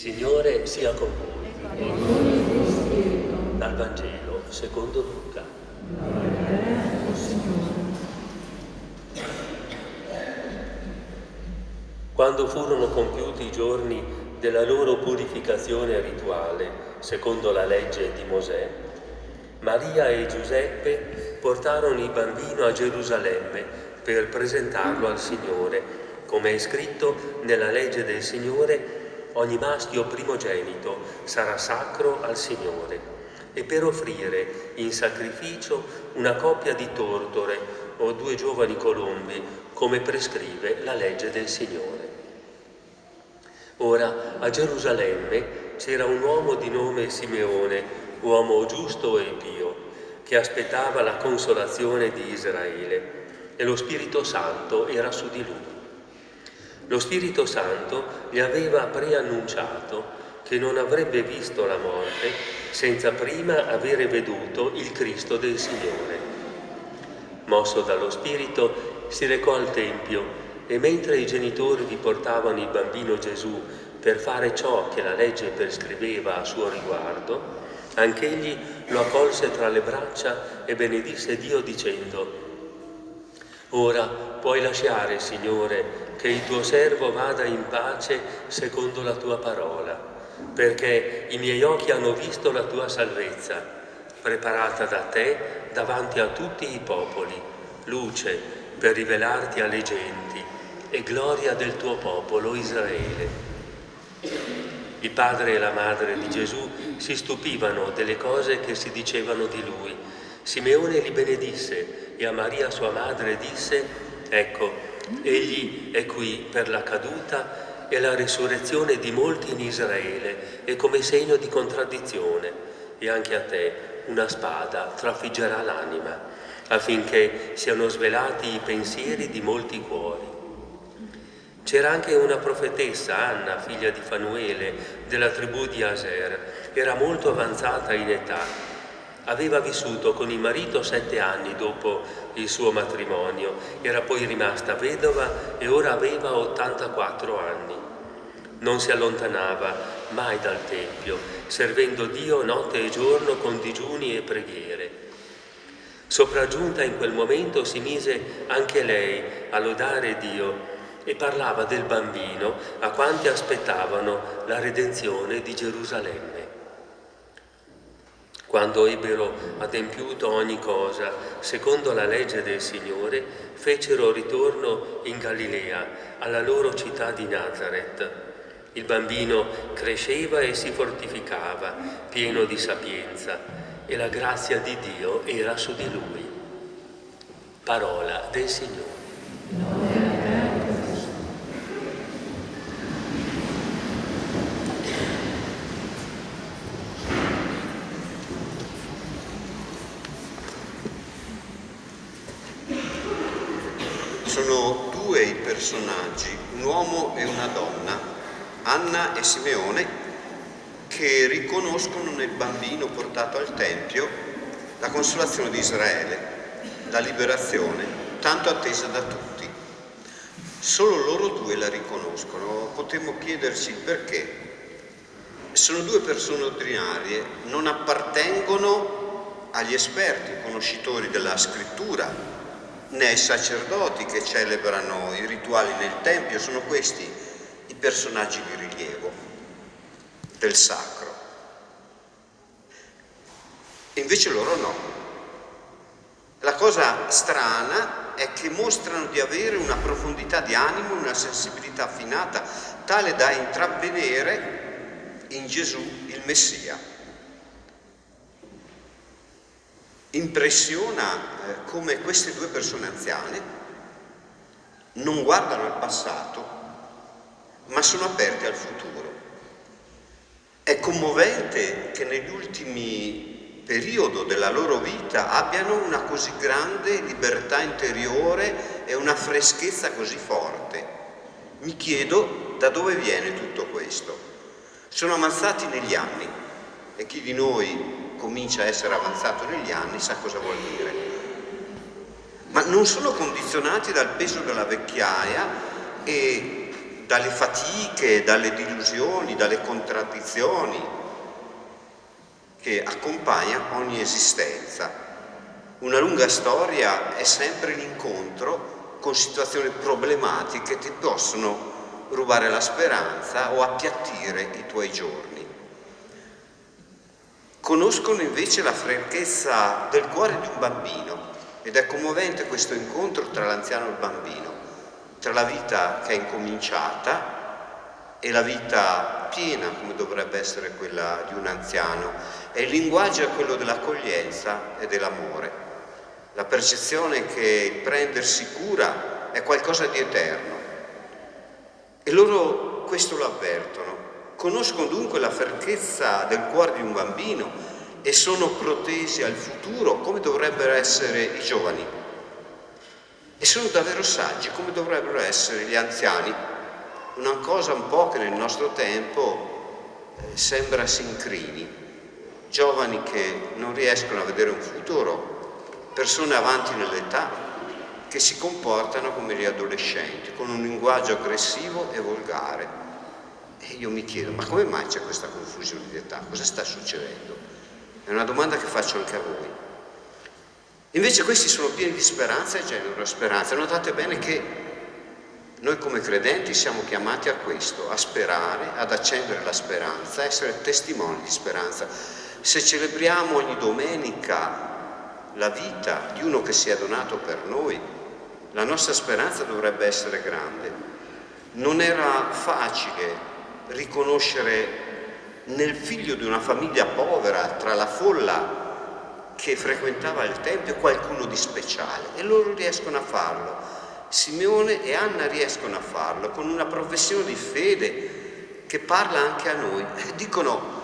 Signore sia con voi. Dal Vangelo secondo Luca. Quando furono compiuti i giorni della loro purificazione rituale, secondo la legge di Mosè, Maria e Giuseppe portarono il bambino a Gerusalemme per presentarlo al Signore, come è scritto nella legge del Signore ogni maschio primogenito sarà sacro al Signore e per offrire in sacrificio una coppia di tortore o due giovani colombi, come prescrive la legge del Signore. Ora a Gerusalemme c'era un uomo di nome Simeone, uomo giusto e pio, che aspettava la consolazione di Israele e lo Spirito Santo era su di lui. Lo Spirito Santo gli aveva preannunciato che non avrebbe visto la morte senza prima avere veduto il Cristo del Signore. Mosso dallo Spirito, si recò al Tempio e mentre i genitori vi portavano il bambino Gesù per fare ciò che la legge prescriveva a suo riguardo, anch'egli lo accolse tra le braccia e benedisse Dio dicendo, Ora puoi lasciare, Signore, che il tuo servo vada in pace secondo la tua parola, perché i miei occhi hanno visto la tua salvezza, preparata da te davanti a tutti i popoli, luce per rivelarti alle genti e gloria del tuo popolo Israele. Il padre e la madre di Gesù si stupivano delle cose che si dicevano di lui. Simeone li benedisse e a Maria sua madre disse, ecco, Egli è qui per la caduta e la risurrezione di molti in Israele e come segno di contraddizione. E anche a te una spada trafiggerà l'anima, affinché siano svelati i pensieri di molti cuori. C'era anche una profetessa, Anna, figlia di Fanuele, della tribù di Aser. Era molto avanzata in età Aveva vissuto con il marito sette anni dopo il suo matrimonio, era poi rimasta vedova e ora aveva 84 anni. Non si allontanava mai dal Tempio, servendo Dio notte e giorno con digiuni e preghiere. Sopraggiunta in quel momento si mise anche lei a lodare Dio e parlava del bambino a quanti aspettavano la redenzione di Gerusalemme. Quando ebbero adempiuto ogni cosa, secondo la legge del Signore, fecero ritorno in Galilea, alla loro città di Nazareth. Il bambino cresceva e si fortificava, pieno di sapienza, e la grazia di Dio era su di lui. Parola del Signore. personaggi, un uomo e una donna, Anna e Simeone, che riconoscono nel bambino portato al Tempio la consolazione di Israele, la liberazione tanto attesa da tutti. Solo loro due la riconoscono, potremmo chiederci perché. Sono due persone ordinarie, non appartengono agli esperti, conoscitori della scrittura, né ai sacerdoti che celebrano i rituali nel Tempio, sono questi i personaggi di rilievo del sacro. E invece loro no. La cosa strana è che mostrano di avere una profondità di animo, una sensibilità affinata, tale da intravedere in Gesù il Messia. impressiona eh, come queste due persone anziane non guardano al passato, ma sono aperte al futuro. È commovente che negli ultimi periodi della loro vita abbiano una così grande libertà interiore e una freschezza così forte. Mi chiedo da dove viene tutto questo. Sono avanzati negli anni e chi di noi comincia a essere avanzato negli anni sa cosa vuol dire. Ma non sono condizionati dal peso della vecchiaia e dalle fatiche, dalle delusioni, dalle contraddizioni che accompagna ogni esistenza. Una lunga storia è sempre l'incontro con situazioni problematiche che ti possono rubare la speranza o appiattire i tuoi giorni. Conoscono invece la franchezza del cuore di un bambino ed è commovente questo incontro tra l'anziano e il bambino tra la vita che è incominciata e la vita piena come dovrebbe essere quella di un anziano. E il linguaggio è quello dell'accoglienza e dell'amore. La percezione che il prendersi cura è qualcosa di eterno. E loro questo lo avvertono. Conoscono dunque la franchezza del cuore di un bambino e sono protesi al futuro come dovrebbero essere i giovani e sono davvero saggi come dovrebbero essere gli anziani. Una cosa un po' che nel nostro tempo eh, sembra si incrini, giovani che non riescono a vedere un futuro, persone avanti nell'età che si comportano come gli adolescenti, con un linguaggio aggressivo e volgare. E io mi chiedo, ma come mai c'è questa confusione di età? Cosa sta succedendo? È una domanda che faccio anche a voi. Invece questi sono pieni di speranza e generano speranza. Notate bene che noi come credenti siamo chiamati a questo, a sperare, ad accendere la speranza, a essere testimoni di speranza. Se celebriamo ogni domenica la vita di uno che si è donato per noi, la nostra speranza dovrebbe essere grande. Non era facile riconoscere nel figlio di una famiglia povera, tra la folla che frequentava il Tempio qualcuno di speciale e loro riescono a farlo. Simeone e Anna riescono a farlo con una professione di fede che parla anche a noi. Dicono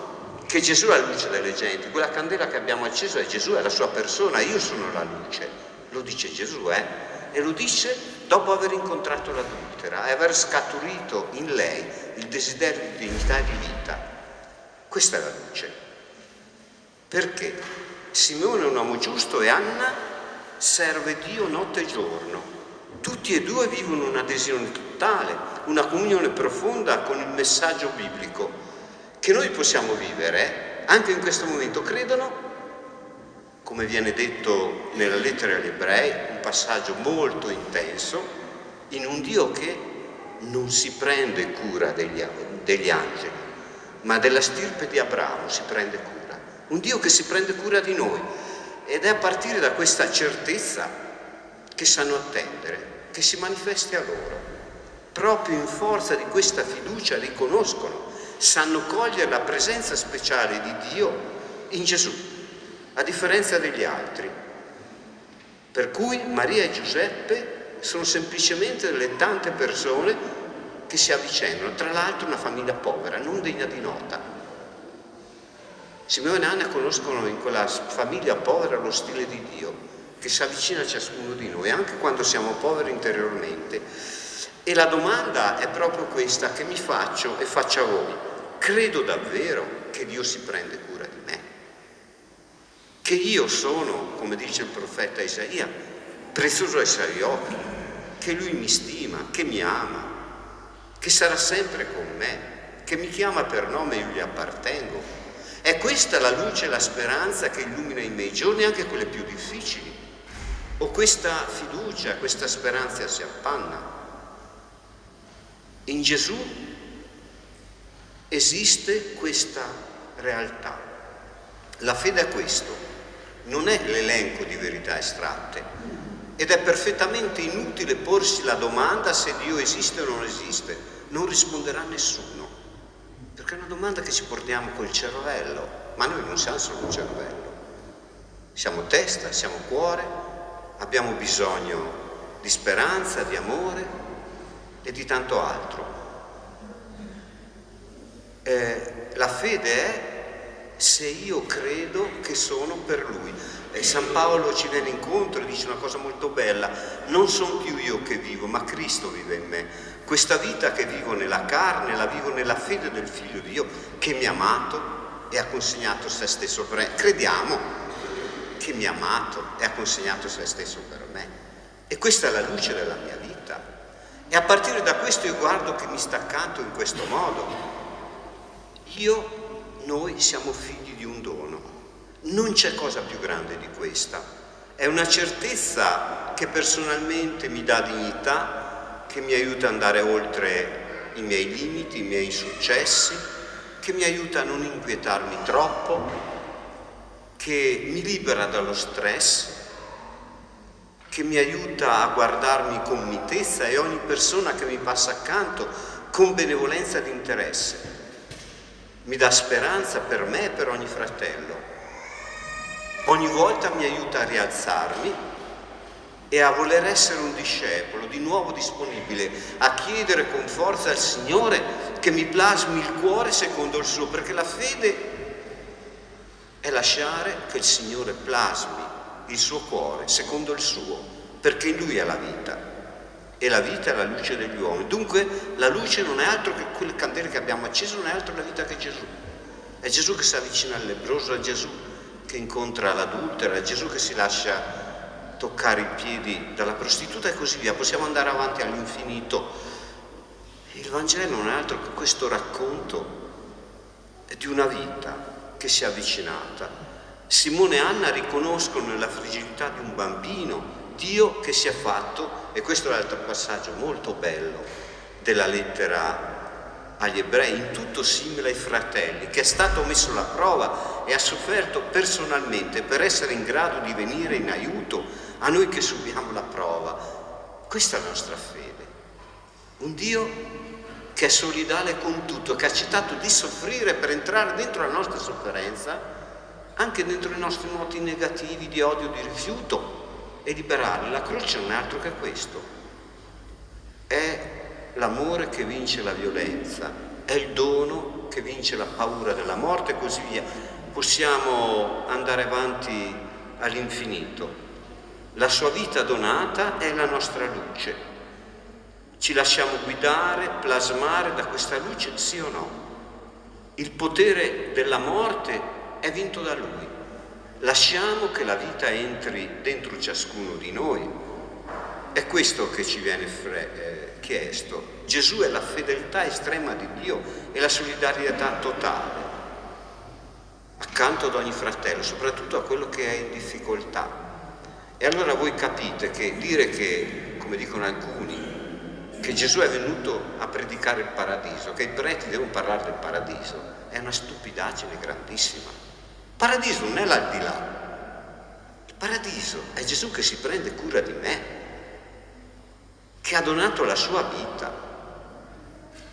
che Gesù è la luce delle genti, quella candela che abbiamo acceso è Gesù, è la sua persona, io sono la luce. Lo dice Gesù, eh? E lo dice dopo aver incontrato l'adultera e aver scaturito in lei il desiderio di dignità e di vita. Questa è la luce. Perché? Simeone è un uomo giusto e Anna serve Dio notte e giorno. Tutti e due vivono un'adesione totale, una comunione profonda con il messaggio biblico che noi possiamo vivere anche in questo momento. Credono, come viene detto nella lettera agli ebrei, un passaggio molto intenso, in un Dio che non si prende cura degli, degli angeli, ma della stirpe di Abramo si prende cura un Dio che si prende cura di noi ed è a partire da questa certezza che sanno attendere, che si manifesti a loro. Proprio in forza di questa fiducia riconoscono, sanno cogliere la presenza speciale di Dio in Gesù, a differenza degli altri. Per cui Maria e Giuseppe sono semplicemente delle tante persone che si avvicendano, tra l'altro una famiglia povera, non degna di nota, Simeone e Anna conoscono in quella famiglia povera lo stile di Dio che si avvicina a ciascuno di noi, anche quando siamo poveri interiormente. E la domanda è proprio questa che mi faccio e faccio a voi. Credo davvero che Dio si prende cura di me? Che io sono, come dice il profeta Isaia, prezioso ai suoi occhi, che Lui mi stima, che mi ama, che sarà sempre con me, che mi chiama per nome e io gli appartengo, è questa la luce e la speranza che illumina i miei giorni, anche quelle più difficili. O questa fiducia, questa speranza si appanna. In Gesù esiste questa realtà. La fede è questo, non è l'elenco di verità estratte ed è perfettamente inutile porsi la domanda se Dio esiste o non esiste, non risponderà nessuno. Perché è una domanda che ci portiamo col cervello, ma noi non siamo solo un cervello. Siamo testa, siamo cuore, abbiamo bisogno di speranza, di amore e di tanto altro. Eh, la fede è se io credo che sono per Lui. E San Paolo ci viene incontro e dice una cosa molto bella, non sono più io che vivo, ma Cristo vive in me. Questa vita che vivo nella carne la vivo nella fede del Figlio di Dio che mi ha amato e ha consegnato se stesso per me. Crediamo che mi ha amato e ha consegnato se stesso per me. E questa è la luce della mia vita. E a partire da questo io guardo che mi sta accanto in questo modo. Io, noi siamo figli di un dono. Non c'è cosa più grande di questa. È una certezza che personalmente mi dà dignità, che mi aiuta ad andare oltre i miei limiti, i miei successi, che mi aiuta a non inquietarmi troppo, che mi libera dallo stress, che mi aiuta a guardarmi con mitezza e ogni persona che mi passa accanto con benevolenza di interesse. Mi dà speranza per me e per ogni fratello. Ogni volta mi aiuta a rialzarmi e a voler essere un discepolo, di nuovo disponibile a chiedere con forza al Signore che mi plasmi il cuore secondo il suo, perché la fede è lasciare che il Signore plasmi il suo cuore secondo il suo, perché in Lui è la vita e la vita è la luce degli uomini. Dunque la luce non è altro che quel candele che abbiamo acceso, non è altro la vita che Gesù. È Gesù che si avvicina al lebroso, è Gesù che incontra l'adultera, è Gesù che si lascia toccare i piedi dalla prostituta e così via. Possiamo andare avanti all'infinito. Il Vangelo non è altro che questo racconto di una vita che si è avvicinata. Simone e Anna riconoscono nella fragilità di un bambino Dio che si è fatto, e questo è l'altro passaggio molto bello della lettera agli ebrei, in tutto simile ai fratelli, che è stato messo alla prova e ha sofferto personalmente per essere in grado di venire in aiuto a noi che subiamo la prova. Questa è la nostra fede. Un Dio che è solidale con tutto, che ha accettato di soffrire per entrare dentro la nostra sofferenza, anche dentro i nostri moti negativi di odio, di rifiuto e liberarli. La croce non è altro che questo. È l'amore che vince la violenza, è il dono che vince la paura della morte e così via. Possiamo andare avanti all'infinito. La sua vita donata è la nostra luce ci lasciamo guidare, plasmare da questa luce, sì o no? Il potere della morte è vinto da Lui. Lasciamo che la vita entri dentro ciascuno di noi. È questo che ci viene fre- eh, chiesto. Gesù è la fedeltà estrema di Dio e la solidarietà totale, accanto ad ogni fratello, soprattutto a quello che è in difficoltà. E allora voi capite che dire che, come dicono alcuni, che Gesù è venuto a predicare il paradiso, che i preti devono parlare del paradiso, è una stupidaggine grandissima. Paradiso non è l'aldilà, il paradiso è Gesù che si prende cura di me, che ha donato la sua vita,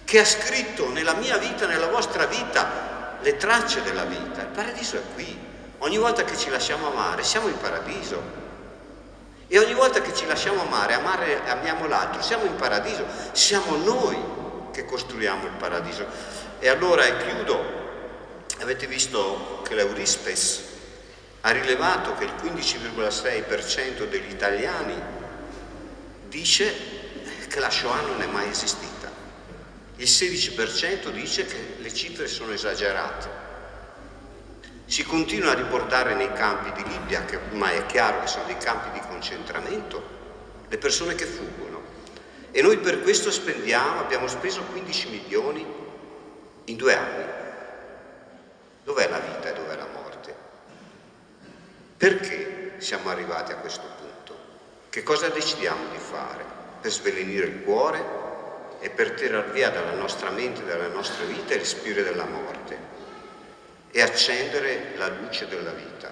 che ha scritto nella mia vita, nella vostra vita, le tracce della vita. Il paradiso è qui. Ogni volta che ci lasciamo amare, siamo in paradiso. E ogni volta che ci lasciamo amare, amare amiamo l'altro, siamo in paradiso, siamo noi che costruiamo il paradiso. E allora, e chiudo, avete visto che l'Eurispes ha rilevato che il 15,6% degli italiani dice che la Shoah non è mai esistita. Il 16% dice che le cifre sono esagerate. Si continua a riportare nei campi di Libia, che ormai è chiaro che sono dei campi di concentramento, le persone che fuggono. E noi per questo spendiamo, abbiamo speso 15 milioni in due anni. Dov'è la vita e dov'è la morte? Perché siamo arrivati a questo punto? Che cosa decidiamo di fare? Per svelenire il cuore e per tirar via dalla nostra mente, dalla nostra vita il spirito della morte e accendere la luce della vita.